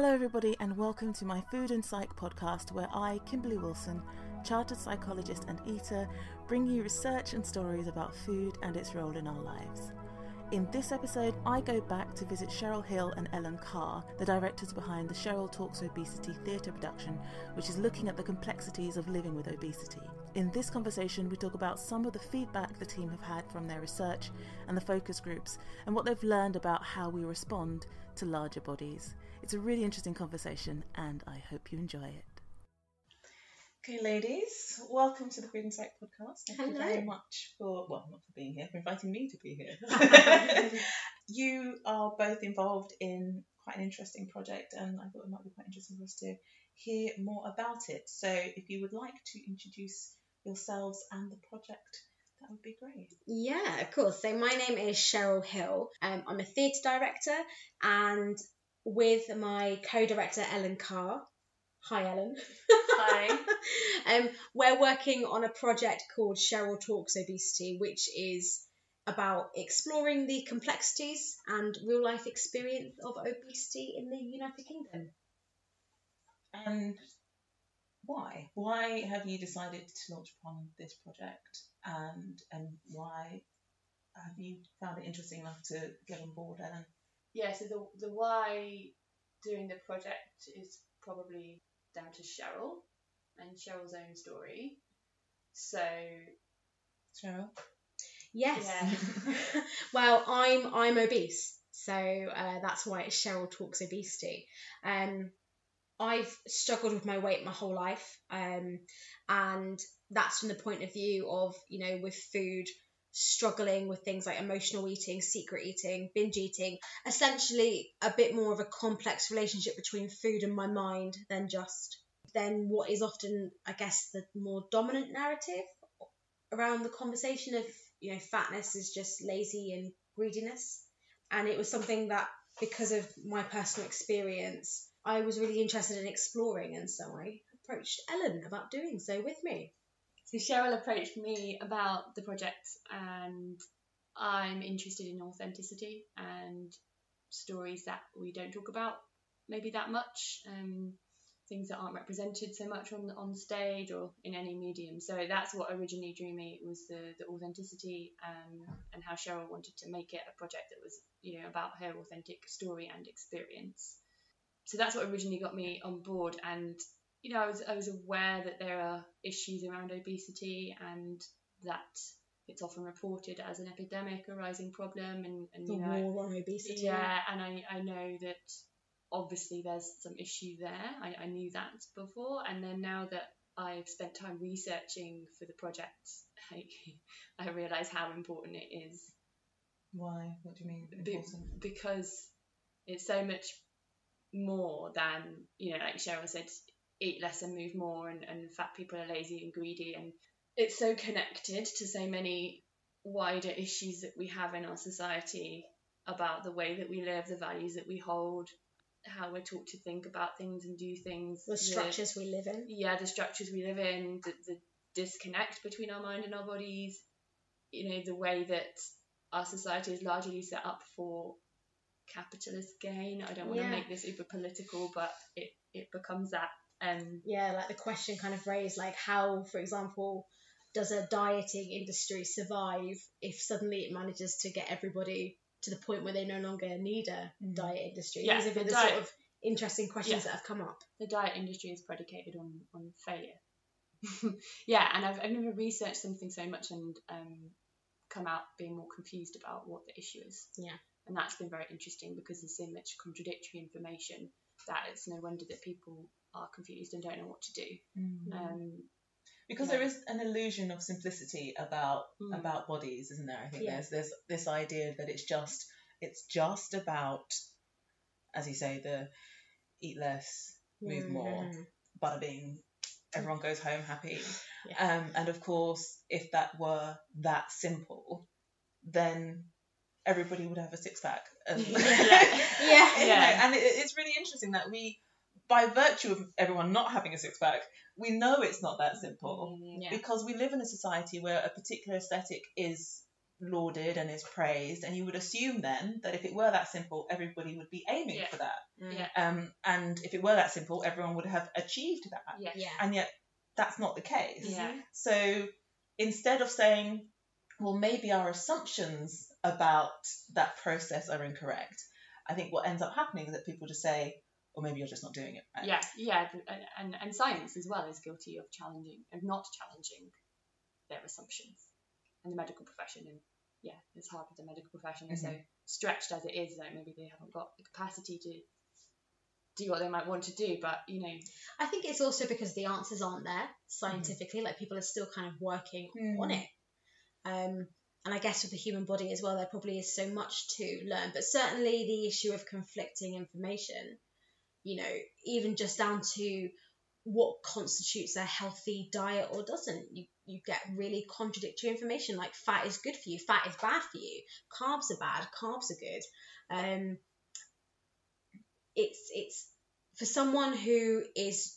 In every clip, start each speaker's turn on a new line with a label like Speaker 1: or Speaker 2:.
Speaker 1: Hello, everybody, and welcome to my Food and Psych podcast, where I, Kimberly Wilson, chartered psychologist and eater, bring you research and stories about food and its role in our lives. In this episode, I go back to visit Cheryl Hill and Ellen Carr, the directors behind the Cheryl Talks Obesity theatre production, which is looking at the complexities of living with obesity. In this conversation, we talk about some of the feedback the team have had from their research and the focus groups, and what they've learned about how we respond to larger bodies. It's a really interesting conversation, and I hope you enjoy it.
Speaker 2: Okay, ladies, welcome to the Food and Psych podcast. Thank you very much for, well, not for being here, for inviting me to be here. you are both involved in quite an interesting project, and I thought it might be quite interesting for us to hear more about it. So, if you would like to introduce yourselves and the project, that would be great.
Speaker 3: Yeah, of course. So my name is Cheryl Hill. Um, I'm a theatre director, and with my co-director Ellen Carr. Hi, Ellen.
Speaker 2: Hi.
Speaker 3: um, we're working on a project called Cheryl Talks Obesity, which is about exploring the complexities and real life experience of obesity in the United Kingdom.
Speaker 2: And why? Why have you decided to launch upon this project, and and why have you found it interesting enough to get on board, Ellen?
Speaker 4: Yeah, so the the why doing the project is probably down to Cheryl and Cheryl's own story. So
Speaker 2: Cheryl.
Speaker 3: Yes.
Speaker 4: Yeah.
Speaker 3: well, I'm I'm obese, so uh, that's why it's Cheryl Talks Obesity. Um, I've struggled with my weight my whole life, um, and that's from the point of view of you know with food struggling with things like emotional eating, secret eating, binge eating, essentially a bit more of a complex relationship between food and my mind than just than what is often, I guess, the more dominant narrative around the conversation of you know fatness is just lazy and greediness. And it was something that because of my personal experience i was really interested in exploring. And so i approached ellen about doing so with me
Speaker 4: so Cheryl approached me about the project and I'm interested in authenticity and stories that we don't talk about maybe that much. Um, things that aren't represented so much on on stage or in any medium. So that's what originally drew me was the the authenticity um, and how Cheryl wanted to make it a project that was you know about her authentic story and experience. So that's what originally got me on board and you know I was I was aware that there are issues around obesity and that it's often reported as an epidemic, a rising problem, and, and
Speaker 3: the
Speaker 4: you know,
Speaker 3: war on obesity
Speaker 4: yeah, and I, I know that obviously there's some issue there. I, I knew that before, and then now that I've spent time researching for the project, I, I realise how important it is
Speaker 2: Why? What do you mean
Speaker 4: Be- because it's so much more than you know, like Cheryl said, eat less and move more, and, and fat people are lazy and greedy, and it's so connected to so many wider issues that we have in our society about the way that we live, the values that we hold, how we're taught to think about things and do things,
Speaker 3: the structures we live in
Speaker 4: yeah, the structures we live in, the, the disconnect between our mind and our bodies, you know, the way that our society is largely set up for capitalist gain. I don't want
Speaker 3: Yeah.
Speaker 4: to make this super political, but it it becomes that. Um,
Speaker 3: yeah, like the question kind of raised, like how, for example, does a dieting industry survive if suddenly it manages to get everybody to the point where they no longer need a diet industry?
Speaker 4: Yeah,
Speaker 3: These have been
Speaker 4: the
Speaker 3: the
Speaker 4: diet-
Speaker 3: sort of interesting questions
Speaker 4: Yeah.
Speaker 3: that have come up.
Speaker 4: the diet industry is predicated on on failure. yeah, and I've, I've never researched something so much and um, come out being more confused about what the issue is.
Speaker 3: Yeah.
Speaker 4: And that's been very interesting because there's so much contradictory information that it's no wonder that people are confused and don't know what to do. Um,
Speaker 2: because
Speaker 4: Yeah.
Speaker 2: there is an illusion of simplicity about
Speaker 4: Mm.
Speaker 2: about bodies isn't there i think
Speaker 3: Yeah.
Speaker 2: there's there's this idea that it's just it's just about as you say the eat less move more
Speaker 3: Mhm.
Speaker 2: bada bing everyone goes home happy
Speaker 3: Yeah.
Speaker 2: um, and of course if that were that simple then everybody would have a six pack and
Speaker 3: Yeah.
Speaker 2: You know,
Speaker 4: Yeah.
Speaker 2: and it, it's really interesting that we by virtue of everyone not having a six pack we know it's not that simple
Speaker 3: Yeah.
Speaker 2: because we live in a society where a particular aesthetic is lauded and is praised and you would assume then that if it were that simple everybody would be aiming
Speaker 4: Yeah.
Speaker 2: for that
Speaker 4: Yeah.
Speaker 2: um, and if it were that simple everyone would have achieved that
Speaker 4: yeah.
Speaker 3: Yeah.
Speaker 2: and yet that's not the case
Speaker 4: Yeah.
Speaker 2: so instead of saying well maybe our assumptions about that process are incorrect i think what ends up happening is that people just say or maybe you're just not doing it right
Speaker 4: Yeah, yeah, and, and, and science as well is guilty of challenging, of not challenging their assumptions. And the medical profession, and yeah, it's hard with the medical profession, is so stretched as it is, like maybe they haven't got the capacity to do what they might want to do, but you know,
Speaker 3: I think it's also because the answers aren't there scientifically. Like people are still kind of working
Speaker 2: Mm.
Speaker 3: on it. Um, and I guess with the human body as well, there probably is so much to learn. But certainly the issue of conflicting information, you know, even just down to what constitutes a healthy diet or doesn't. You you get really contradictory information like fat is good for you, fat is bad for you, carbs are bad, carbs are good. Um, it's it's for someone who is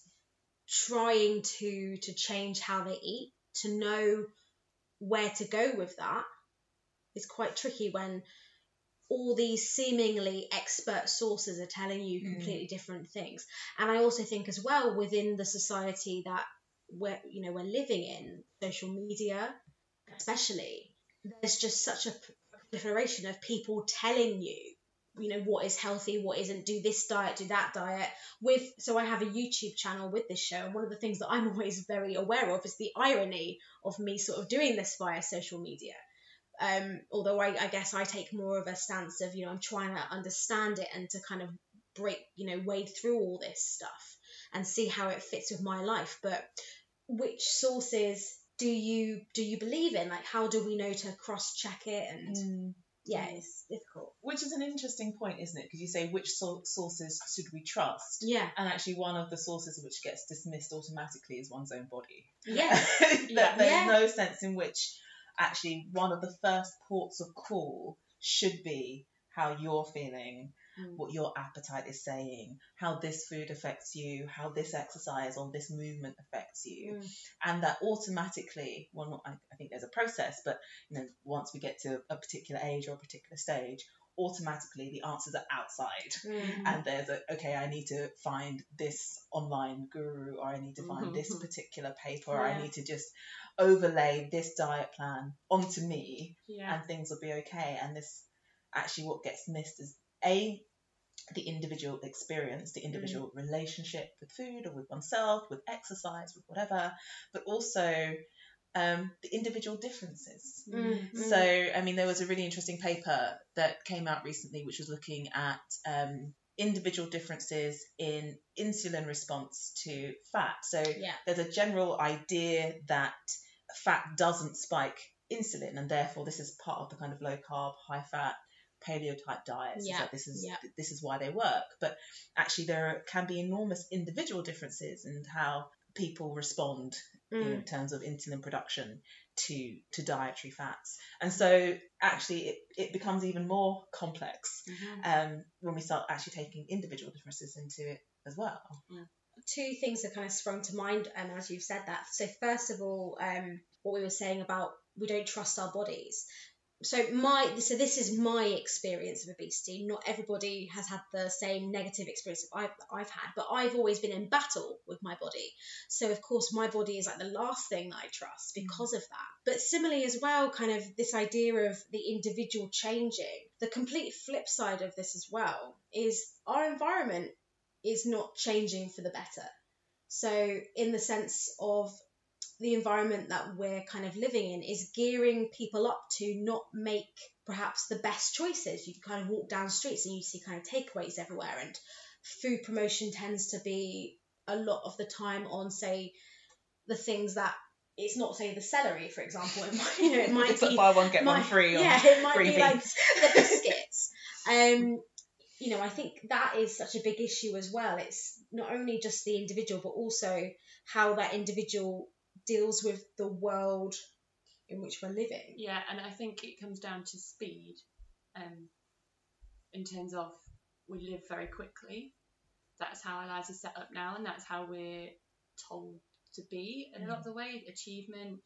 Speaker 3: trying to to change how they eat to know where to go with that is quite tricky when all these seemingly expert sources are telling you
Speaker 2: Mm.
Speaker 3: completely different things. And i also think as well within the society that we're you know we're living in social media especially there's just such a proliferation of people telling you you know what is healthy what isn't do this diet do that diet. With so i have a youtube channel with this show and one of the things that i'm always very aware of is the irony of me sort of doing this via social media um, although I, I guess i take more of a stance of you know i'm trying to understand it and to kind of break you know wade through all this stuff and see how it fits with my life. But which sources do you do you believe in? Like how do we know to cross check it? And
Speaker 2: Mm.
Speaker 3: yeah it's difficult.
Speaker 2: Which is an interesting point isn't it? Because you say which so- sources should we trust?
Speaker 3: Yeah.
Speaker 2: And actually one of the sources which gets dismissed automatically is one's own body.
Speaker 3: Yeah.
Speaker 2: That there's
Speaker 3: Yeah.
Speaker 2: no sense in which actually one of the first ports of call should be how you're feeling,
Speaker 4: Mm.
Speaker 2: what your appetite is saying, how this food affects you, how this exercise or this movement affects you,
Speaker 3: Mm.
Speaker 2: and that automatically, well, not, I, I think there's a process, but you know, once we get to a particular age or a particular stage, automatically the answers are outside.
Speaker 3: Mm.
Speaker 2: and there's a okay i need to find this online guru or i need to find this particular paper or i need to just overlay this diet plan onto me
Speaker 4: yeah,
Speaker 2: and things will be okay. And this actually what gets missed is a the individual experience the individual relationship with food or with oneself with exercise with whatever but also um, the individual differences
Speaker 3: Mm.
Speaker 2: so, I mean, there was a really interesting paper that came out recently, which was looking at um, individual differences in insulin response to fat. So,
Speaker 3: yeah
Speaker 2: there's a general idea that fat doesn't spike insulin, and therefore, this is part of the kind of low carb, high fat paleo type diets.
Speaker 3: Yeah,
Speaker 2: that this is
Speaker 3: yeah.
Speaker 2: this is why they work. But actually, there can be enormous individual differences in how people respond
Speaker 3: Mm.
Speaker 2: in terms of insulin production to to dietary fats and so actually it, it becomes even more complex
Speaker 4: Mhm.
Speaker 2: um, when we start actually taking individual differences into it as well
Speaker 3: two things have kind of sprung to mind um, as you've said that. So first of all, um, what we were saying about we don't trust our bodies. So my so this is my experience of obesity. Not everybody has had the same negative experience I've, I've had, but I've always been in battle with my body. So of course my body is like the last thing that I trust mm. because of that. But similarly as well, kind of this idea of the individual changing. The complete flip side of this as well is our environment is not changing for the better. So in the sense of the environment that we're kind of living in is gearing people up to not make perhaps the best choices. You kind of walk down streets and you see kind of takeaways everywhere, and food promotion tends to be a lot of the time on, say, the things that it's not say the celery, for example. It might, you know, it might
Speaker 2: It's
Speaker 3: be
Speaker 2: like buy one get one
Speaker 3: might-
Speaker 2: free on
Speaker 3: Yeah, it might be like the biscuits. Um, you know, I think that is such a big issue as well. It's not only just the individual, but also how that individual deals with the world in which we're living.
Speaker 4: Yeah, and I think it comes down to speed, um, in terms of we live very quickly. That's how our lives are set up now, and that's how we're told to be in a lot of the way. Achievement,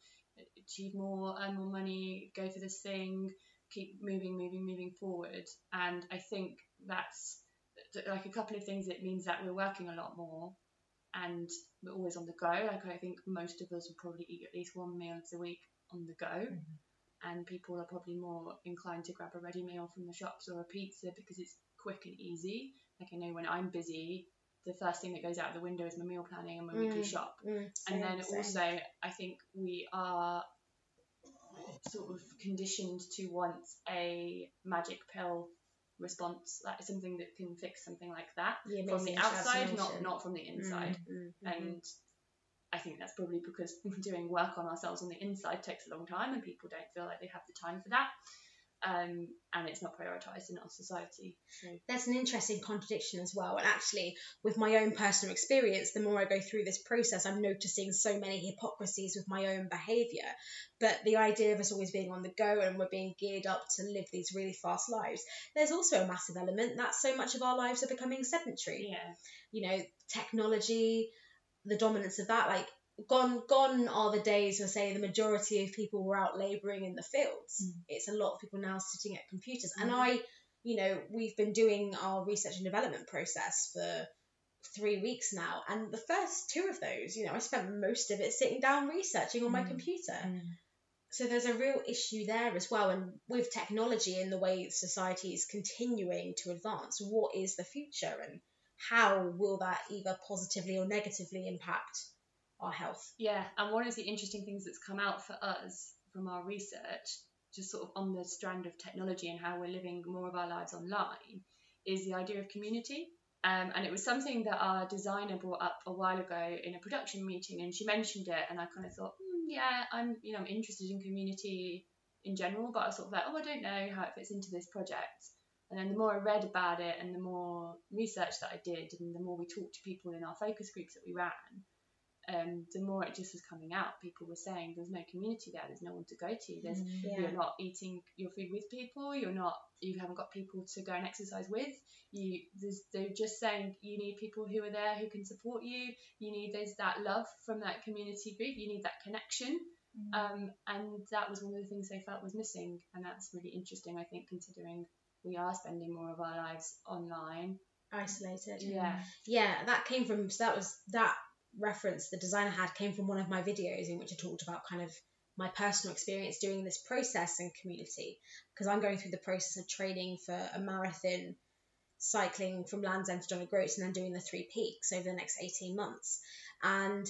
Speaker 4: achieve more, earn more money, go for this thing, keep moving, moving, moving forward. And I think that's like a couple of things. It means that we're working a lot more, and we're always on the go. Like I think most of us will probably eat at least one meal a week on the go and people are probably more inclined to grab a ready meal from the shops or a pizza because it's quick and easy. Like I know when I'm busy, the first thing that goes out the window is my meal planning and my weekly
Speaker 3: Mm,
Speaker 4: shop.
Speaker 3: Mm,
Speaker 4: And
Speaker 3: same,
Speaker 4: then
Speaker 3: same.
Speaker 4: also, I think we are sort of conditioned to want a magic pill response, like something that can fix something like that
Speaker 3: The
Speaker 4: from the outside, not not from the inside.
Speaker 3: Mm, mm,
Speaker 4: And I think that's probably because doing work on ourselves on the inside takes a long time and people don't feel like they have the time for that. Um, and it's not prioritised in our society. So
Speaker 3: There's an interesting contradiction as well. And actually, with my own personal experience, the more I go through this process, I'm noticing so many hypocrisies with my own behaviour. But the idea of us always being on the go and we're being geared up to live these really fast lives, there's also a massive element that so much of our lives are becoming sedentary.
Speaker 4: yeah,
Speaker 3: You know, technology, the dominance of that, like gone gone are the days where say the majority of people were out labouring in the fields.
Speaker 4: Mm.
Speaker 3: It's a lot of people now sitting at computers. And I, you know, we've been doing our research and development process for three weeks now. And the first two of those, you know, I spent most of it sitting down researching on my
Speaker 4: Mm.
Speaker 3: computer. So there's a real issue there as well. And with technology and the way society is continuing to advance, what is the future and how will that either positively or negatively impact our health?
Speaker 4: yeah. And one of the interesting things that's come out for us from our research, just sort of on the strand of technology and how we're living more of our lives online, is the idea of community. Um, and it was something that our designer brought up a while ago in a production meeting, and she mentioned it, and I kind of thought, mm, yeah, I'm, you know, I'm interested in community in general, but I was sort of like, oh, I don't know how it fits into this project. And then the more I read about it, and the more research that I did, and the more we talked to people in our focus groups that we ran, um, the more it just was coming out. People were saying there's no community there, there's no one to go to, there's
Speaker 3: Yeah.
Speaker 4: you're not eating your food with people, you're not you haven't got people to go and exercise with. You there's, they're just saying you need people who are there who can support you. You need there's that love from that community group. You need that connection. Um, and that was one of the things they felt was missing, and that's really interesting. I think considering we are spending more of our lives online.
Speaker 3: Isolated.
Speaker 4: Yeah.
Speaker 3: Yeah, that came from so that was that reference the designer had came from one of my videos in which I talked about kind of my personal experience doing this process and community because I'm going through the process of training for a marathon cycling from Land's End to John O'Groats and then doing the three peaks over the next 18 months. And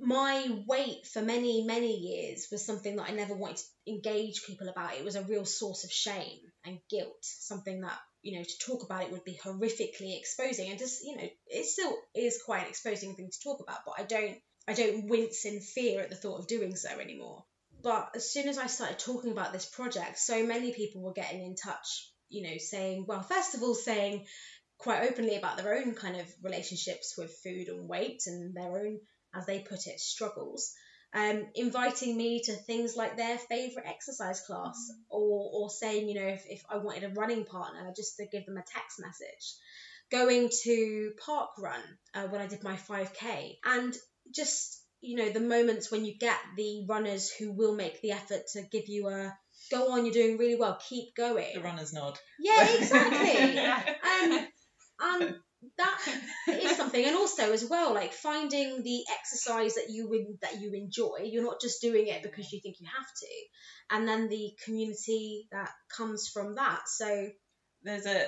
Speaker 3: my weight for many many years was something that I never wanted to engage people about. It was a real source of shame and guilt something that you know to talk about it would be horrifically exposing. And just you know it still is quite an exposing thing to talk about but I don't I don't wince in fear at the thought of doing so anymore. But as soon as I started talking about this project so many people were getting in touch you know saying well first of all saying quite openly about their own kind of relationships with food and weight and their own as they put it struggles um, inviting me to things like their favorite exercise class or, or saying you know if, if i wanted a running partner just to give them a text message going to park run uh, when i did my 5k and just you know the moments when you get the runners who will make the effort to give you a go on, you're doing really well, keep going.
Speaker 2: The runner's nod.
Speaker 3: Yeah, exactly. um, and that is something, and also as well, like finding the exercise that you would that you enjoy. You're not just doing it because you think you have to, and then the community that comes from that. So
Speaker 2: there's a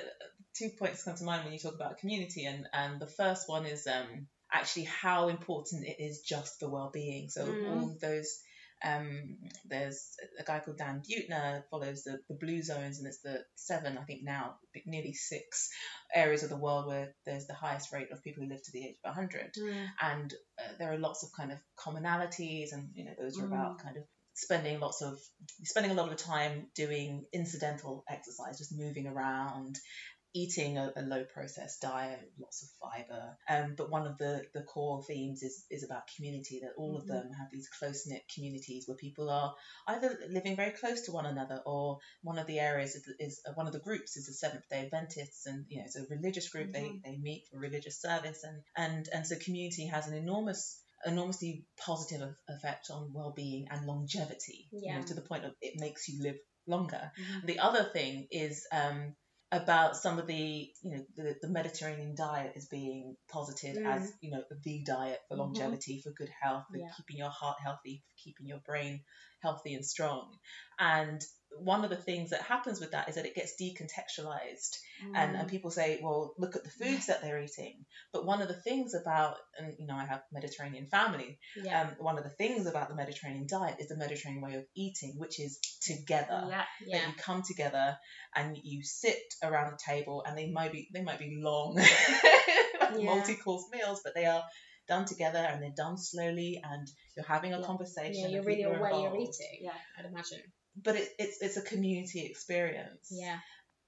Speaker 2: two points come to mind when you talk about community, and and the first one is um actually how important it is just for well-being. So
Speaker 3: Mm.
Speaker 2: all those um, there's a guy called Dan Buettner follows the, the blue zones, and it's the seven, I think now, nearly six areas of the world where there's the highest rate of people who live to the age of 100. And uh, there are lots of kind of commonalities, and you know those are about kind of spending lots of spending a lot of time doing incidental exercise, just moving around, eating a, a low processed diet, lots of fiber. Um, but one of the, the core themes is, is about community, that all of them have these close knit communities where people are either living very close to one another or one of the areas is, is uh, one of the groups is the Seventh day Adventists and you know it's a religious group. They, they meet for religious service and, and and so community has an enormous enormously positive effect on well-being and longevity you know,
Speaker 3: Yeah.
Speaker 2: to the point of it makes you live longer. The other thing is um, about some of the you know the, the Mediterranean diet as being posited
Speaker 3: Mm.
Speaker 2: as you know the diet for longevity for good health for
Speaker 3: Yeah.
Speaker 2: keeping your heart healthy for keeping your brain healthy and strong and one of the things that happens with that is that it gets decontextualized and, and people say well look at the foods that they're eating but one of the things about and you know i have mediterranean family
Speaker 3: yeah,
Speaker 2: um, one of the things about the mediterranean diet is the mediterranean way of eating which is together
Speaker 4: Yeah.
Speaker 3: yeah,
Speaker 2: that you come together and you sit around the table and they might be they might be long
Speaker 3: Yeah.
Speaker 2: multi-course meals but they are done together and they're done slowly and you're having a
Speaker 3: Yeah.
Speaker 2: conversation
Speaker 3: yeah. You're really
Speaker 2: people are
Speaker 3: aware you're eating.
Speaker 4: Yeah.
Speaker 3: I'd imagine.
Speaker 2: But it, it's it's a community experience
Speaker 3: Yeah,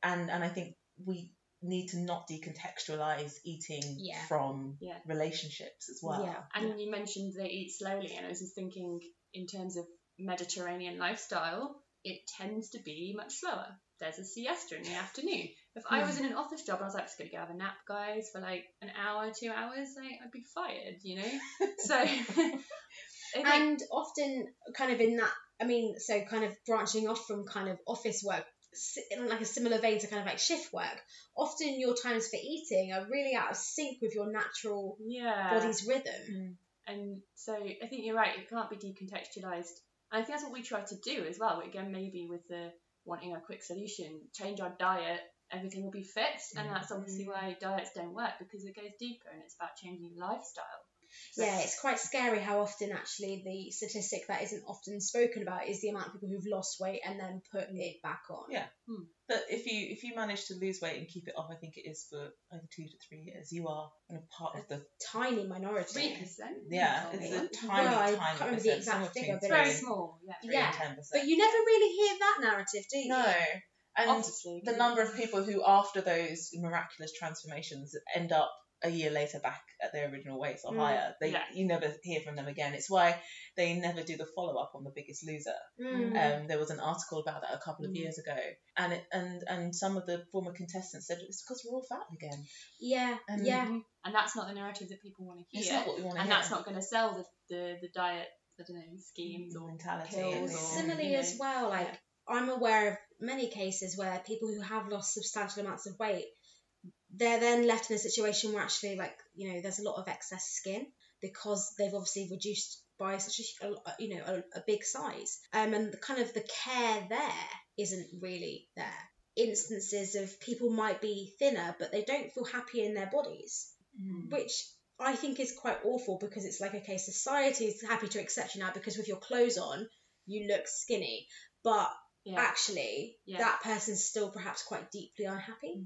Speaker 2: and and I think we need to not decontextualize eating
Speaker 3: Yeah.
Speaker 2: from
Speaker 4: Yeah.
Speaker 2: relationships as well
Speaker 3: Yeah.
Speaker 4: And you mentioned they eat slowly, and I was just thinking in terms of Mediterranean lifestyle, it tends to be much slower. There's a siesta in the afternoon. If I was hmm. in an office job I was like, just gonna go have a nap, guys, for like an hour, two hours, like, I'd be fired, you know? So, I
Speaker 3: and often kind of in that i mean so kind of branching off from kind of office work in like a similar vein to kind of like shift work often your times for eating are really out of sync with your natural
Speaker 4: yeah.
Speaker 3: body's rhythm mm.
Speaker 4: And so I think you're right, it can't be decontextualized. And I think that's what we try to do as well. Again, maybe with the wanting a quick solution, change our diet, everything will be fixed. And mm. that's obviously mm. why diets don't work because it goes deeper and it's about changing your lifestyle.
Speaker 3: Yeah it's quite scary how often actually the statistic that isn't often spoken about is the amount of people who've lost weight and then put mm. it back on
Speaker 2: Yeah. Hmm. But if you if you manage to lose weight and keep it off, I think it is for over two to three years, you are kind of part of the
Speaker 3: tiny minority
Speaker 4: Three percent.
Speaker 2: yeah, oh, it's a
Speaker 3: Well,
Speaker 2: tiny,
Speaker 3: I
Speaker 2: tiny
Speaker 3: can't remember the exact
Speaker 2: somewhere
Speaker 3: figure, but
Speaker 2: three,
Speaker 4: Very
Speaker 3: it's-
Speaker 4: small, yeah.
Speaker 2: three
Speaker 3: Yeah.
Speaker 2: and ten percent.
Speaker 3: but you never really hear that narrative do you
Speaker 2: no, and
Speaker 4: Obviously.
Speaker 2: the number of people who, after those miraculous transformations, end up a year later back at their original weights or
Speaker 3: Mm,
Speaker 2: higher, they
Speaker 4: yeah.
Speaker 2: you never hear from them again. It's why they never do the follow up on the Biggest Loser.
Speaker 3: Mm.
Speaker 2: Um, there was an article about that a couple of
Speaker 4: Mm.
Speaker 2: years ago, and it, and and some of the former contestants said it's because we're all fat again.
Speaker 3: yeah
Speaker 2: And
Speaker 3: yeah
Speaker 4: And that's not the narrative that people want to hear.
Speaker 2: It's not what we want to
Speaker 4: and
Speaker 2: hear.
Speaker 4: that's not going to sell the, the, the diet, I don't know, schemes or
Speaker 2: mentality.
Speaker 4: pills
Speaker 2: or-
Speaker 4: or-
Speaker 3: Similarly,
Speaker 4: you know,
Speaker 3: as well, like I'm aware of many cases where people who have lost substantial amounts of weight, they're then left in a situation where actually, like you know, there's a lot of excess skin because they've obviously reduced by such a, a you know a, a big size, um, and the kind of the care there isn't really there. Instances of people might be thinner, but they don't feel happy in their bodies, which I think is quite awful because it's like okay, society is happy to accept you now because with your clothes on, you look skinny, but
Speaker 4: Yeah.
Speaker 3: actually
Speaker 4: Yeah.
Speaker 3: that person's still perhaps quite deeply unhappy.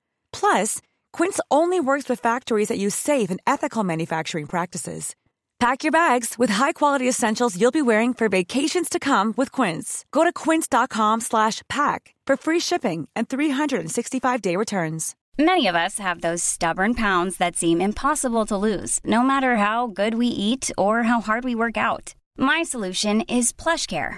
Speaker 5: Plus, Quince only works with factories that use safe and ethical manufacturing practices. Pack your bags with high-quality essentials you'll be wearing for vacations to come with Quince. Go to quince.com slash pack for free shipping and 365-day returns.
Speaker 6: Many of us have those stubborn pounds that seem impossible to lose, no matter how good we eat or how hard we work out. My solution is PlushCare.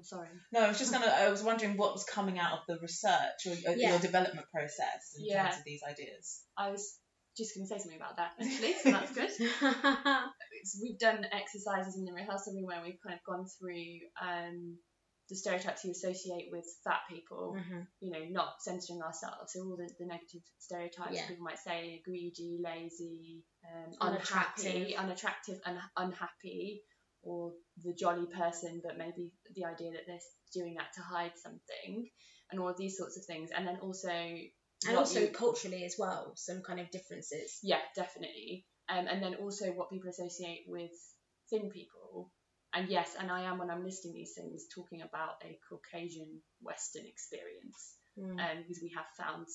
Speaker 4: Oh, sorry.
Speaker 2: No, I was just gonna. I was wondering what was coming out of the research or your,
Speaker 4: Yeah.
Speaker 2: your development process in
Speaker 4: Yeah.
Speaker 2: terms of these ideas.
Speaker 4: I was just going to say something about that actually, so that's good. We've done exercises in the rehearsal room where we've kind of gone through um, the stereotypes you associate with fat people,
Speaker 3: Mhm.
Speaker 4: you know, not censoring ourselves. So all the, the negative stereotypes
Speaker 3: Yeah.
Speaker 4: people might say greedy, lazy, um,
Speaker 3: Unattractive.
Speaker 4: unhappy, unattractive, un- unhappy, or the jolly person, but maybe the idea that they're doing that to hide something, and all of these sorts of things. And then also
Speaker 3: and also
Speaker 4: you-
Speaker 3: culturally as well, some kind of differences.
Speaker 4: yeah, definitely. Um, and then also what people associate with thin people. And yes, and I am when I'm listing these things talking about a Caucasian Western experience,
Speaker 3: Mm.
Speaker 4: um, because we have found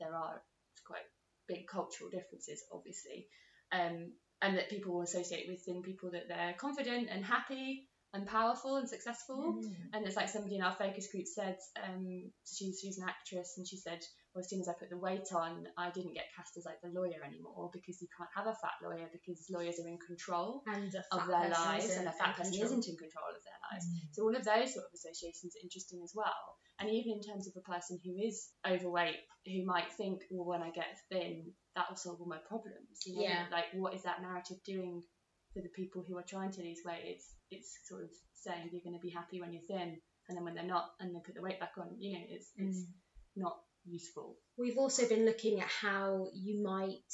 Speaker 4: there are quite big cultural differences, obviously, um, and that people will associate with thin people that they're confident and happy and powerful and successful. And it's like somebody in our focus group said, um, she's she's an actress, and she said, well, as soon as I put the weight on, I didn't get cast as like the lawyer anymore because you can't have a fat lawyer because lawyers are in control
Speaker 3: And
Speaker 4: of their lives, and a fat person
Speaker 3: control.
Speaker 4: isn't in control of their lives. So all of those sort of associations are interesting as well. And even in terms of a person who is overweight, who might think, well, when I get thin, that will solve all my problems. You know,
Speaker 3: Yeah.
Speaker 4: like what is that narrative doing for the people who are trying to lose weight? It's it's sort of saying you're going to be happy when you're thin, and then when they're not, and they put the weight back on. You know, it's it's
Speaker 3: Mm.
Speaker 4: not useful.
Speaker 3: We've also been looking at how you might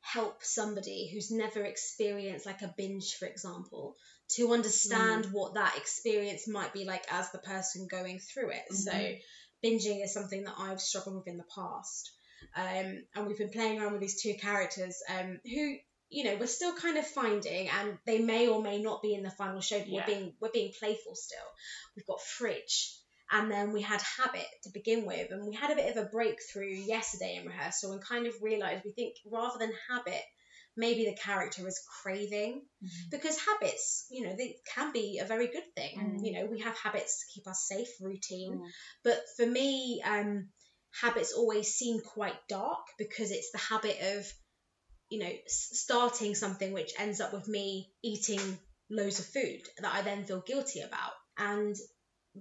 Speaker 3: help somebody who's never experienced like a binge, for example, to understand what that experience might be like as the person going through it. So,
Speaker 4: Mhm.
Speaker 3: binging is something that I've struggled with in the past. Um, and we've been playing around with these two characters um, who, you know, we're still kind of finding, and they may or may not be in the final show, but
Speaker 4: Yeah.
Speaker 3: we're being we're being playful still. We've got Fridge, and then we had Habit to begin with, and we had a bit of a breakthrough yesterday in rehearsal, and kind of realised we think rather than Habit, maybe the character is craving because habits, you know, they can be a very good thing.
Speaker 4: Mm.
Speaker 3: You know, we have habits to keep us safe, routine,
Speaker 4: Mm.
Speaker 3: but for me, um, habits always seem quite dark because it's the habit of, you know, starting something which ends up with me eating loads of food that I then feel guilty about. And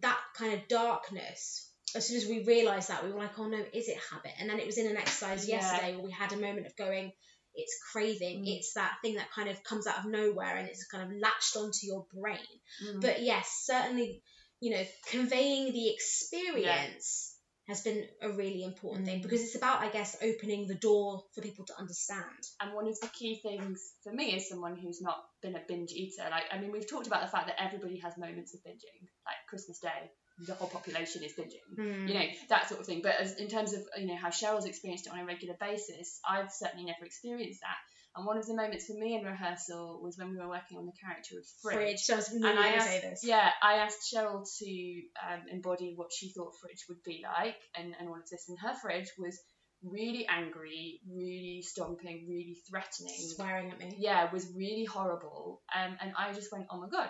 Speaker 3: that kind of darkness, as soon as we realised that, we were like, oh no, is it habit? And then it was in an exercise
Speaker 4: Yeah.
Speaker 3: yesterday where we had a moment of going, it's craving,
Speaker 4: Mm.
Speaker 3: it's that thing that kind of comes out of nowhere and it's kind of latched onto your brain.
Speaker 4: Mm.
Speaker 3: But yes, certainly, you know, conveying the experience has been a really important thing
Speaker 4: Mm.
Speaker 3: because it's about, I guess, opening the door for people to understand.
Speaker 4: And one of the key things for me as someone who's not been a binge eater, like I mean, we've talked about the fact that everybody has moments of binging, like Christmas Day, the whole population is binging, you know, that sort of thing. But as, in terms of you know how Cheryl's experienced it on a regular basis, I've certainly never experienced that. And one of the moments for me in rehearsal was when we were working on the character of Fridge.
Speaker 3: Fridge, so I was
Speaker 4: and I asked,
Speaker 3: say this.
Speaker 4: yeah, I asked Cheryl to um, embody what she thought Fridge would be like, and, and all of this. And her Fridge was really angry, really stomping, really threatening,
Speaker 3: Swearing at me.
Speaker 4: yeah, was really horrible. Um, and I just went, oh my god,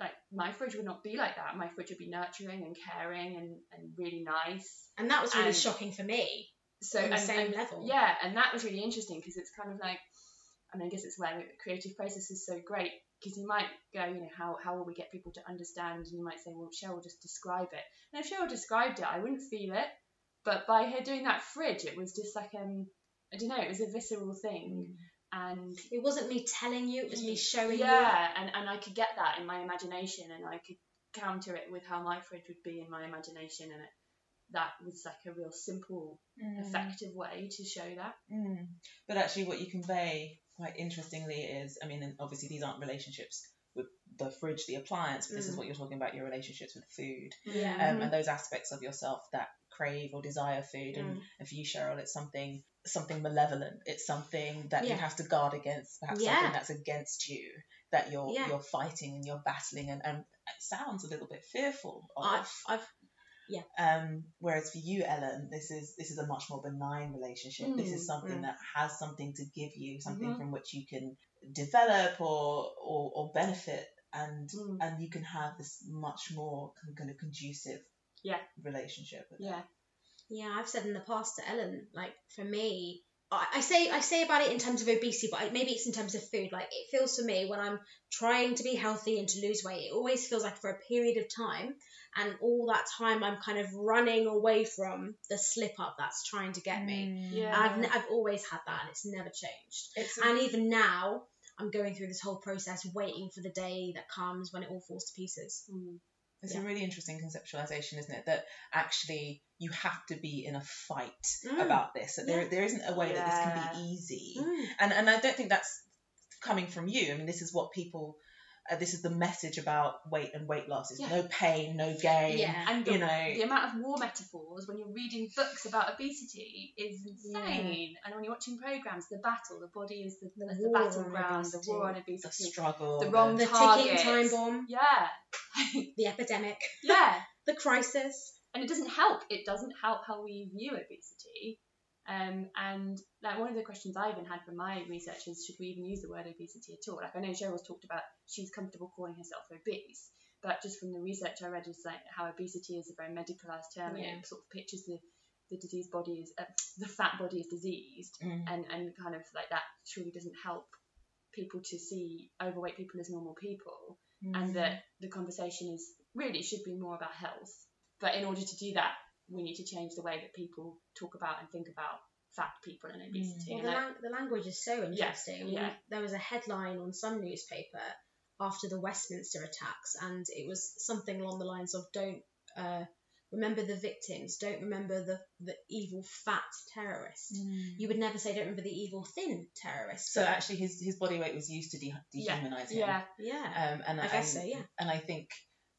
Speaker 4: like my fridge would not be like that. My fridge would be nurturing and caring and, and really nice.
Speaker 3: And that was really
Speaker 4: And-
Speaker 3: shocking for me.
Speaker 4: So
Speaker 3: On the
Speaker 4: and,
Speaker 3: same
Speaker 4: and-
Speaker 3: level.
Speaker 4: yeah, and that was really interesting because it's kind of like, I mean, I guess it's where the creative process is so great because you might go, you know, how how will we get people to understand? And you might say, well, Cheryl just describe it. And if Cheryl described it, I wouldn't feel it. But by her doing that fridge, it was just like um, I don't know, it was a visceral thing, and
Speaker 3: It wasn't me telling you, it was me showing you.
Speaker 4: yeah, and, and I could get that in my imagination, and I could counter it with how my fridge would be in my imagination, and it that was like a real simple,
Speaker 2: Mm.
Speaker 4: effective way to show that.
Speaker 2: Mm. But actually, what you convey quite interestingly is, I mean, and obviously these aren't relationships with the fridge, the appliance, but this is
Speaker 3: Mm.
Speaker 2: what you're talking about, your relationships with food,
Speaker 3: Yeah.
Speaker 2: um, and those aspects of yourself that crave or desire food. And,
Speaker 3: Mm.
Speaker 2: and for you, Cheryl, it's something something malevolent. It's something that you have to guard against, perhaps
Speaker 3: Yeah.
Speaker 2: something that's against you that you're
Speaker 3: Yeah.
Speaker 2: you're fighting and you're battling, and, and it sounds a little bit fearful. Of.
Speaker 3: I've, I've,
Speaker 2: Um, whereas for you, Ellen, this is this is a much more benign relationship. this is
Speaker 4: Mm,
Speaker 2: something
Speaker 3: mm.
Speaker 2: that has something to give you, something
Speaker 4: Mhm.
Speaker 2: from which you can develop or or, or benefit, and
Speaker 4: Mm.
Speaker 2: and you can have this much more kind of conducive
Speaker 4: Yeah.
Speaker 2: relationship. With it.
Speaker 4: Yeah.
Speaker 3: yeah, I've said in the past to Ellen, like for me, I, I say I say about it in terms of obesity, but maybe it's in terms of food. Like it feels for me when I'm trying to be healthy and to lose weight, it always feels like for a period of time, and all that time I'm kind of running away from the slip up that's trying to get me.
Speaker 4: Yeah.
Speaker 3: I've, n- I've always had that, and it's never changed.
Speaker 2: It's
Speaker 3: And even now, I'm going through this whole process, waiting for the day that comes when it all falls to pieces.
Speaker 4: Mm.
Speaker 2: It's
Speaker 3: Yeah.
Speaker 2: a really interesting conceptualization, isn't it? That actually you have to be in a fight
Speaker 3: Mm.
Speaker 2: about this. That there,
Speaker 3: Yeah.
Speaker 2: there isn't a way that this can be easy.
Speaker 3: Mm.
Speaker 2: And and I don't think that's coming from you. I mean, this is what people. Uh, this is the message about weight and weight loss. It's
Speaker 4: Yeah.
Speaker 2: no pain, no gain.
Speaker 3: Yeah.
Speaker 4: And the,
Speaker 2: You know.
Speaker 4: the amount of war metaphors when you're reading books about obesity is insane. And when you're watching programs, the battle, the body is the,
Speaker 3: The
Speaker 4: the, the
Speaker 3: war on
Speaker 4: battleground, the
Speaker 3: obesity.
Speaker 4: war on
Speaker 2: The struggle.
Speaker 4: the wrong
Speaker 3: The
Speaker 4: target.
Speaker 3: ticking time bomb,
Speaker 4: Yeah.
Speaker 3: the epidemic,
Speaker 4: yeah.
Speaker 3: the crisis.
Speaker 4: and it doesn't help. It doesn't help how we view obesity. Um, and like one of the questions I even had from my research is should we even use the word obesity at all? Like I know Cheryl's talked about she's comfortable calling herself obese, but just from the research I read is like how obesity is a very medicalized term and it sort of pictures the the diseased body is uh, the fat body is diseased
Speaker 2: Mm.
Speaker 4: and and kind of like that surely doesn't help people to see overweight people as normal people
Speaker 2: Mm.
Speaker 4: and that the conversation is really should be more about health. But in order to do that, we need to change the way that people talk about and think about fat people and obesity.
Speaker 3: Well, the, lang- the language is so interesting.
Speaker 4: yeah.
Speaker 3: We- There was a headline on some newspaper after the Westminster attacks, and it was something along the lines of "Don't uh, remember the victims, don't remember the the evil fat terrorist." You would never say, "Don't remember the evil thin terrorist."
Speaker 2: So actually, his his body weight was used to de-
Speaker 4: yeah,
Speaker 2: dehumanize him.
Speaker 4: yeah,
Speaker 3: yeah,
Speaker 2: Um, and
Speaker 3: I guess so, yeah.
Speaker 2: And I think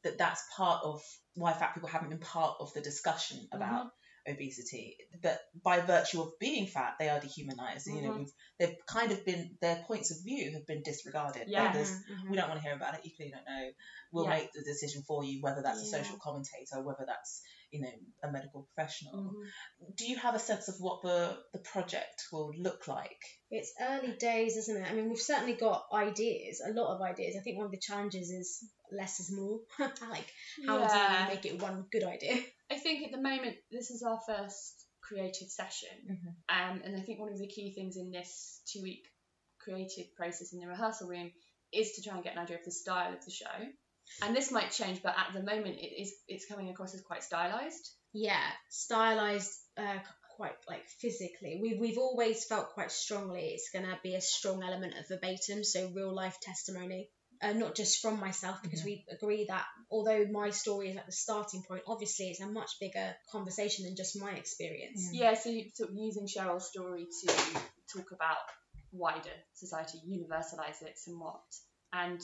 Speaker 2: that that's part of why fat people haven't been part of the discussion about
Speaker 4: Mm-hmm.
Speaker 2: obesity. But by virtue of being fat, they are dehumanized. You know,
Speaker 4: Mhm.
Speaker 2: we've, they've kind of been their points of view have been disregarded.
Speaker 4: Yeah.
Speaker 3: Mhm,
Speaker 2: we don't want to hear about it. You clearly don't know. We'll
Speaker 4: Yeah.
Speaker 2: make the decision for you, whether that's a social commentator, whether that's you know a medical professional.
Speaker 4: Mhm.
Speaker 2: Do you have a sense of what the the project will look like?
Speaker 3: It's early days, isn't it? I mean, we've certainly got ideas, a lot of ideas. I think one of the challenges is less is more. like, how
Speaker 4: Yeah.
Speaker 3: do you make it one good idea?
Speaker 4: I think at the moment this is our first creative session,
Speaker 2: Mhm.
Speaker 4: um, and I think one of the key things in this two-week creative process in the rehearsal room is to try and get an idea of the style of the show. And this might change, but at the moment it is it's coming across as quite stylized.
Speaker 3: yeah, stylized uh, quite like physically. We we've always felt quite strongly it's gonna be a strong element of verbatim, so real life testimony. Uh, not just from myself, because we agree that although my story is at the starting point, obviously it's a much bigger conversation than just my experience.
Speaker 4: Yeah, so you sort of using Cheryl's story to talk about wider society, universalise it somewhat. And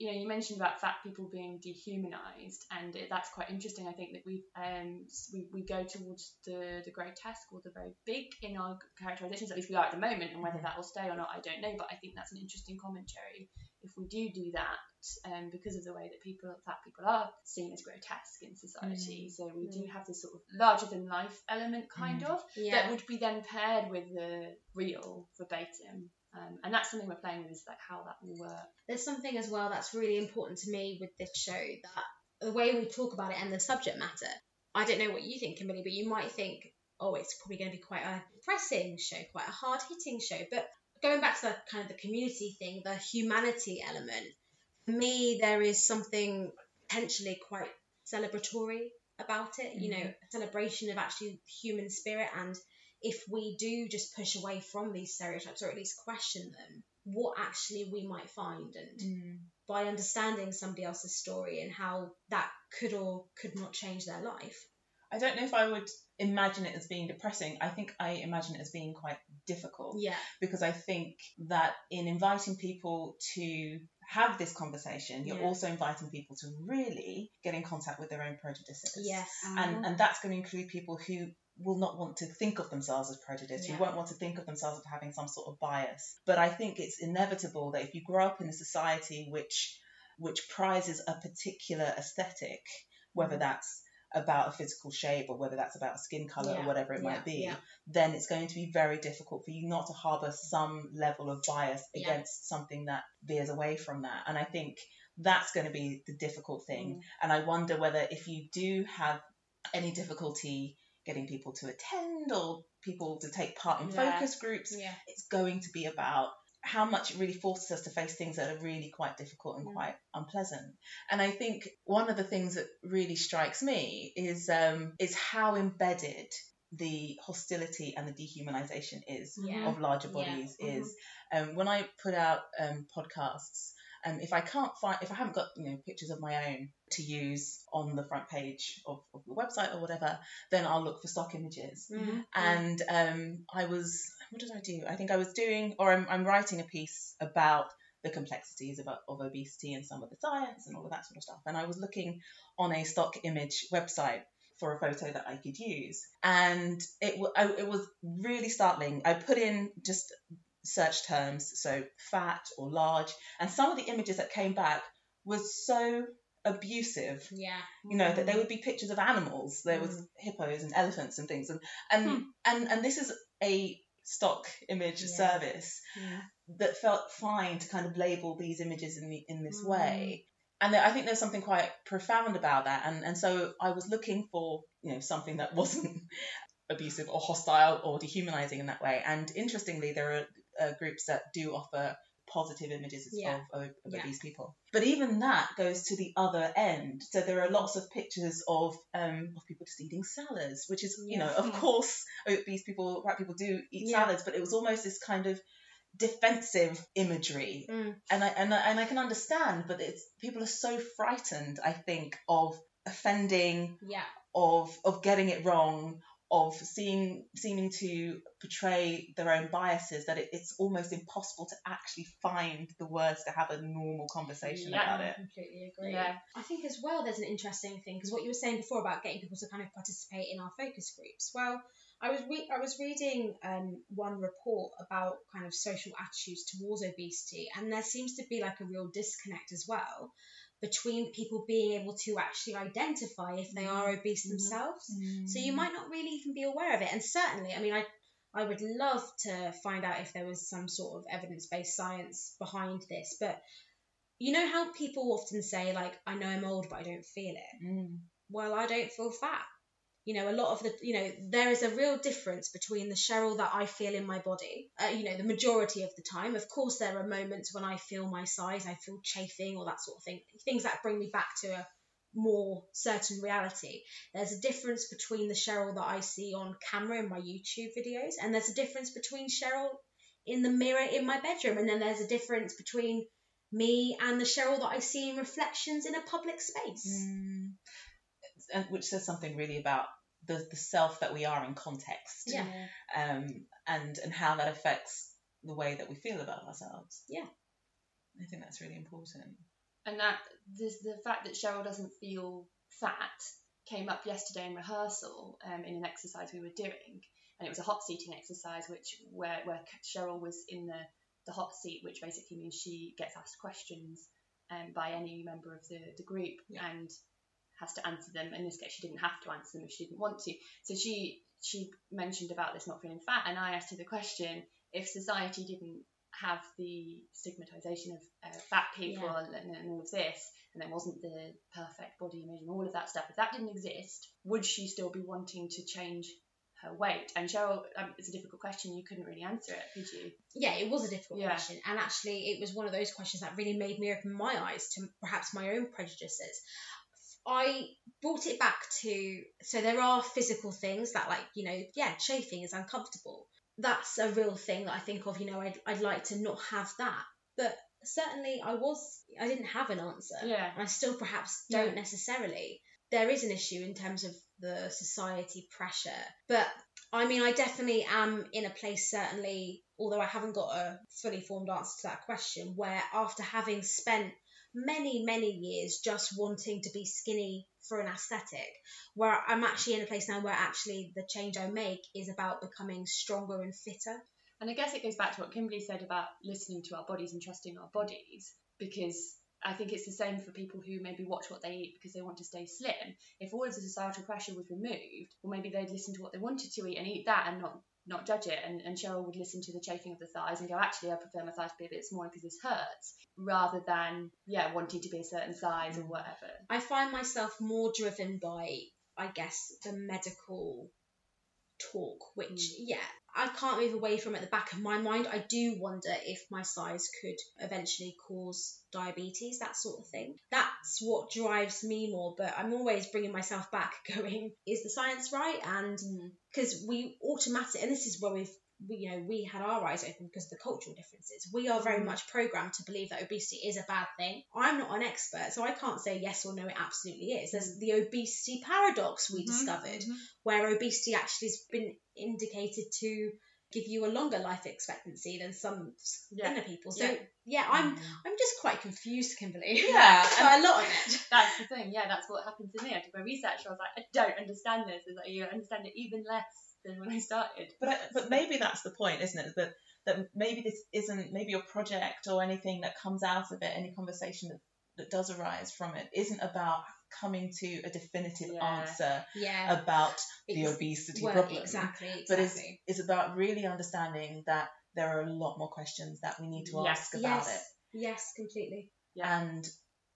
Speaker 4: you know, you mentioned about fat people being dehumanized, and it, that's quite interesting. I think that we um we, we go towards the the grotesque or the very big in our characterizations. At least we are at the moment, and whether that will stay or not, I don't know. But I think that's an interesting commentary if we do do that, um, because of the way that people fat people are seen as grotesque in society. So we do have this sort of larger than life element, kind of
Speaker 3: Yeah.
Speaker 4: that would be then paired with the real verbatim. Um, and that's something we're playing with is like how that will work.
Speaker 3: there's something as well that's really important to me with this show that the way we talk about it and the subject matter. I don't know what you think, Kimberly, but you might think, oh, it's probably going to be quite a depressing show, quite a hard hitting show. But going back to the kind of the community thing, the humanity element, for me, there is something potentially quite celebratory about it. You know, a celebration of actually human spirit and if we do just push away from these stereotypes or at least question them, what actually we might find and mm. by understanding somebody else's story and how that could or could not change their life.
Speaker 2: I don't know if I would imagine it as being depressing. I think I imagine it as being quite difficult.
Speaker 3: Yeah.
Speaker 2: Because I think that in inviting people to have this conversation, you're
Speaker 3: Yeah.
Speaker 2: also inviting people to really get in contact with their own prejudices.
Speaker 3: Yes.
Speaker 2: And ah. and that's going to include people who will not want to think of themselves as prejudiced,
Speaker 3: Yeah.
Speaker 2: who won't want to think of themselves as having some sort of bias. But I think it's inevitable that if you grow up in a society which which prizes a particular aesthetic, whether
Speaker 3: Mm.
Speaker 2: that's about a physical shape or whether that's about skin color
Speaker 3: Yeah,
Speaker 2: or whatever it
Speaker 3: yeah,
Speaker 2: might be,
Speaker 3: yeah.
Speaker 2: then it's going to be very difficult for you not to harbor some level of bias against something that veers away from that. And I think that's going to be the difficult thing.
Speaker 3: Mm.
Speaker 2: And I wonder whether if you do have any difficulty getting people to attend or people to take part in
Speaker 4: Yeah.
Speaker 2: focus groups,
Speaker 3: Yeah.
Speaker 2: it's going to be about how much it really forces us to face things that are really quite difficult and
Speaker 3: Mm.
Speaker 2: quite unpleasant. And I think one of the things that really strikes me is um, is how embedded the hostility and the dehumanization is
Speaker 3: Yeah.
Speaker 2: of larger
Speaker 3: Yeah.
Speaker 2: bodies
Speaker 3: Mhm.
Speaker 2: is um, when I put out um, podcasts. Um, if I can't find, if I haven't got you know pictures of my own to use on the front page of, of the website or whatever, then I'll look for stock images.
Speaker 3: Mhm.
Speaker 2: And um, I was, what did I do? I think I was doing, or I'm, I'm writing a piece about the complexities of, of obesity and some of the science and all of that sort of stuff. And I was looking on a stock image website for a photo that I could use, and it wa- I, it was really startling. I put in just search terms, so fat or large, and some of the images that came back was so abusive
Speaker 3: Yeah.
Speaker 2: you know that there mm-hmm. would be pictures of animals there was mm. hippos and elephants and things and and hmm. and, and this is a stock image
Speaker 3: Yeah.
Speaker 2: service
Speaker 3: Yeah.
Speaker 2: that felt fine to kind of label these images in the, in this
Speaker 3: Mm.
Speaker 2: way and I think there's something quite profound about that and and so I was looking for you know something that wasn't abusive or hostile or dehumanizing in that way and interestingly there are uh, groups that do offer positive images
Speaker 3: Yeah.
Speaker 2: of, of, of
Speaker 3: Yeah.
Speaker 2: obese people but even that goes to the other end so there are lots of pictures of um of people just eating salads which is you know of course obese people fat people do eat
Speaker 3: Yeah.
Speaker 2: salads but it was almost this kind of defensive imagery
Speaker 3: Mm.
Speaker 2: and I and I, and I can understand but it's people are so frightened I think of offending
Speaker 3: Yeah.
Speaker 2: of of getting it wrong of seeing seeming to portray their own biases that it, it's almost impossible to actually find the words to have a normal conversation
Speaker 4: Yeah.
Speaker 2: about it.
Speaker 3: I completely agree.
Speaker 4: Yeah.
Speaker 3: I think as well there's an interesting thing because what you were saying before about getting people to kind of participate in our focus groups. Well, I was re- I was reading um, one report about kind of social attitudes towards obesity, and there seems to be like a real disconnect as well between people being able to actually identify if they are mm-hmm. obese mm-hmm. themselves. So you mm-hmm. might not really even be aware of it. And certainly, I mean, I I would love to find out if there was some sort of evidence based science behind this. But you know how people often say, like, I know I'm old, but I don't feel it?
Speaker 2: Mm.
Speaker 3: Well, I don't feel fat. You know, a lot of the, you know, there is a real difference between the Cheryl that I feel in my body, uh, you know, the majority of the time. Of course, there are moments when I feel my size, I feel chafing or that sort of thing, things that bring me back to a more certain reality. There's a difference between the Cheryl that I see on camera in my YouTube videos, and there's a difference between Cheryl in the mirror in my bedroom, and then there's a difference between me and the Cheryl that I see in reflections in a public space.
Speaker 2: Mm. which says something really about the, the self that we are in context.
Speaker 3: Yeah.
Speaker 2: um, and and how that affects the way that we feel about ourselves.
Speaker 3: Yeah.
Speaker 2: I think that's really important.
Speaker 4: And that this, the fact that Cheryl doesn't feel fat came up yesterday in rehearsal um, in an exercise we were doing, and it was a hot seating exercise, which where where Cheryl was in the the hot seat, which basically means she gets asked questions um, by any member of the the group. And has to answer them. In this case, she didn't have to answer them if she didn't want to. So she she mentioned about this not feeling fat, and I asked her the question: if society didn't have the stigmatization of uh, fat people
Speaker 3: Yeah.
Speaker 4: and, and all of this, and there wasn't the perfect body image and all of that stuff, if that didn't exist, would she still be wanting to change her weight? And Cheryl, um, it's a difficult question. You couldn't really answer it, could you?
Speaker 3: Yeah, it was a difficult
Speaker 4: Yeah.
Speaker 3: question, and actually, it was one of those questions that really made me open my eyes to perhaps my own prejudices. I brought it back to so there are physical things that, like, you know, yeah, chafing is uncomfortable. That's a real thing that I think of, you know, I'd, I'd like to not have that. But certainly, I was, I didn't have an answer.
Speaker 4: Yeah.
Speaker 3: I still perhaps don't
Speaker 4: Yeah.
Speaker 3: necessarily. There is an issue in terms of the society pressure. But I mean, I definitely am in a place, certainly, although I haven't got a fully formed answer to that question, where after having spent many, many years just wanting to be skinny for an aesthetic, where I'm actually in a place now where actually the change I make is about becoming stronger and fitter.
Speaker 4: And I guess it goes back to what Kimberly said about listening to our bodies and trusting our bodies, because I think it's the same for people who maybe watch what they eat because they want to stay slim. If all of the societal pressure was removed, well, maybe they'd listen to what they wanted to eat and eat that and not not judge it. And, and Cheryl would listen to the chafing of the thighs and go, actually, I prefer my thighs to be a bit smaller because this hurts, rather than yeah wanting to be a certain size or mm. whatever.
Speaker 3: I find myself more driven by, I guess, the medical talk, which mm. yeah, I can't move away from at the back of my mind. I do wonder if my size could eventually cause diabetes, that sort of thing. That's what drives me more, but I'm always bringing myself back, going, is the science right? And mm. because we automatically, and this is where we've we, you know, we had our eyes open because of the cultural differences. We are very much programmed to believe that obesity is a bad thing. I'm not an expert, so I can't say yes or no, it absolutely is. There's the obesity paradox we
Speaker 2: Mhm,
Speaker 3: discovered,
Speaker 2: mhm.
Speaker 3: where obesity actually has been indicated to give you a longer life expectancy than some thinner people. So
Speaker 4: Yeah.
Speaker 3: yeah, I'm I'm just quite confused, Kimberly.
Speaker 4: Yeah,
Speaker 3: Quite a lot on it.
Speaker 4: That's the thing. Yeah, that's what happened to me. I did my research. I was like, I don't understand this. It's like you understand it even less than when I started.
Speaker 2: But I, but maybe that's the point, isn't it? That that maybe this isn't maybe your project or anything that comes out of it, any conversation that, that does arise from it, isn't about coming to a definitive
Speaker 3: Yeah.
Speaker 2: answer
Speaker 3: Yeah.
Speaker 2: about the obesity
Speaker 3: well,
Speaker 2: problem.
Speaker 3: exactly,
Speaker 2: But it's
Speaker 3: exactly.
Speaker 2: it's about really understanding that there are a lot more questions that we need to
Speaker 3: Yes,
Speaker 2: ask about
Speaker 3: yes,
Speaker 2: it
Speaker 3: Yes, completely.
Speaker 2: and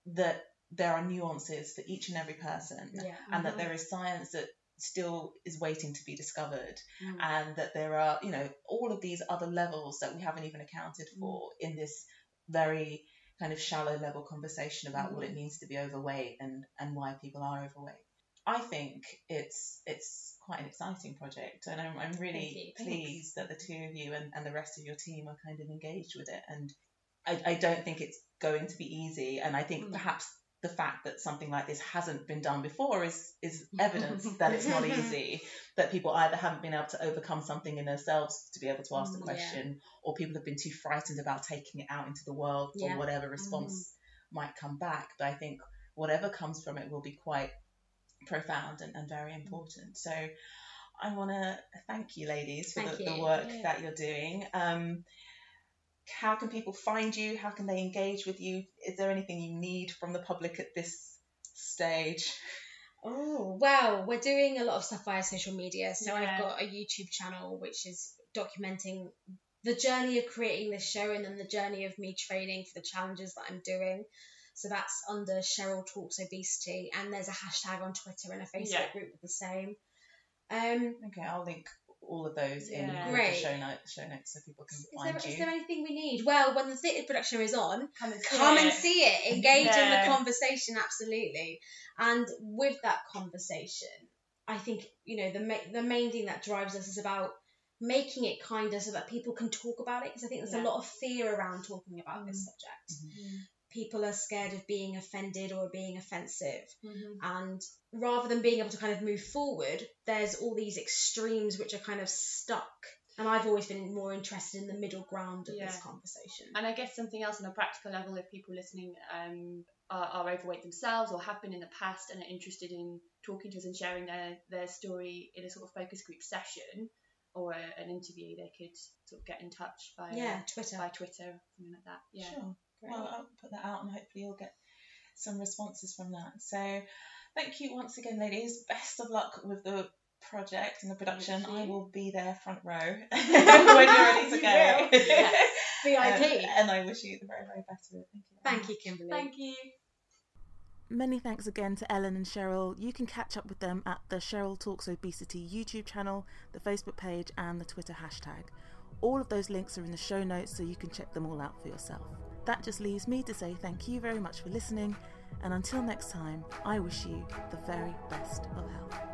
Speaker 2: that there are nuances for each and every person
Speaker 3: Yeah.
Speaker 2: and that
Speaker 3: Mhm.
Speaker 2: there is science that still is waiting to be discovered
Speaker 3: Mm.
Speaker 2: and that there are you know all of these other levels that we haven't even accounted for in this very kind of shallow level conversation about what it
Speaker 3: Mhm.
Speaker 2: means to be overweight and and why people are overweight i think it's it's quite an exciting project and i'm, I'm really
Speaker 3: you. Thanks.
Speaker 2: pleased that the two of you and, and the rest of your team are kind of engaged with it and I, I don't think it's going to be easy and i think perhaps the fact that something like this hasn't been done before is is evidence that it's not easy that people either haven't been able to overcome something in themselves to be able to ask the
Speaker 3: Mm, yeah.
Speaker 2: question or people have been too frightened about taking it out into the world for
Speaker 3: Yeah.
Speaker 2: whatever response
Speaker 3: Mm.
Speaker 2: might come back but i think whatever comes from it will be quite profound and, and very important so i want to thank you ladies for the, the work
Speaker 3: Yeah.
Speaker 2: that you're doing um, how can people find you how can they engage with you is there anything you need from the public at this stage
Speaker 3: Oh, well, we're doing a lot of stuff via social media. So
Speaker 4: Yeah.
Speaker 3: I've got a YouTube channel which is documenting the journey of creating this show and then the journey of me training for the challenges that I'm doing. So that's under Cheryl Talks Obesity, and there's a hashtag on Twitter and a Facebook
Speaker 2: Yeah.
Speaker 3: group with the same. Um,
Speaker 2: okay i'll link all of those in
Speaker 3: Yeah.
Speaker 2: with
Speaker 3: Great.
Speaker 2: the show notes show notes so people can
Speaker 3: is
Speaker 2: find
Speaker 3: there,
Speaker 2: you
Speaker 3: is there anything we need? Well, when the theatre production is on,
Speaker 4: come and see
Speaker 3: come
Speaker 4: it.
Speaker 3: and see it. Engage in the conversation, absolutely. And with that conversation, I think you know the ma- the main thing that drives us is about making it kinder so that people can talk about it. Because I think there's
Speaker 4: Yeah.
Speaker 3: a lot of fear around talking about this
Speaker 4: Mm.
Speaker 3: subject.
Speaker 4: Mm.
Speaker 3: People are scared of being offended or being offensive.
Speaker 4: Mhm.
Speaker 3: And rather than being able to kind of move forward, there's all these extremes which are kind of stuck. And I've always been more interested in the middle ground of this conversation.
Speaker 4: And I guess something else on a practical level, if people listening um, are, are overweight themselves or have been in the past and are interested in talking to us and sharing their, their story in a sort of focus group session or a, an interview, they could sort of get in touch by
Speaker 3: Yeah, Twitter.
Speaker 4: by Twitter, something like that. Yeah.
Speaker 2: Sure.
Speaker 3: Great.
Speaker 2: Well, I'll put that out and hopefully you'll get some responses from that. So, thank you once again, ladies. Best of luck with the project and the production. I will be there front row when you're ready to
Speaker 3: You
Speaker 2: go.
Speaker 3: will. Yes. VIP.
Speaker 2: Um, and I wish you the very, very best of it. Thank you. very
Speaker 3: Thank you, Kimberly.
Speaker 4: Thank you.
Speaker 1: Many thanks again to Ellen and Cheryl. You can catch up with them at the Cheryl Talks Obesity YouTube channel, the Facebook page, and the Twitter hashtag. All of those links are in the show notes so you can check them all out for yourself. That just leaves me to say thank you very much for listening, and until next time, I wish you the very best of health.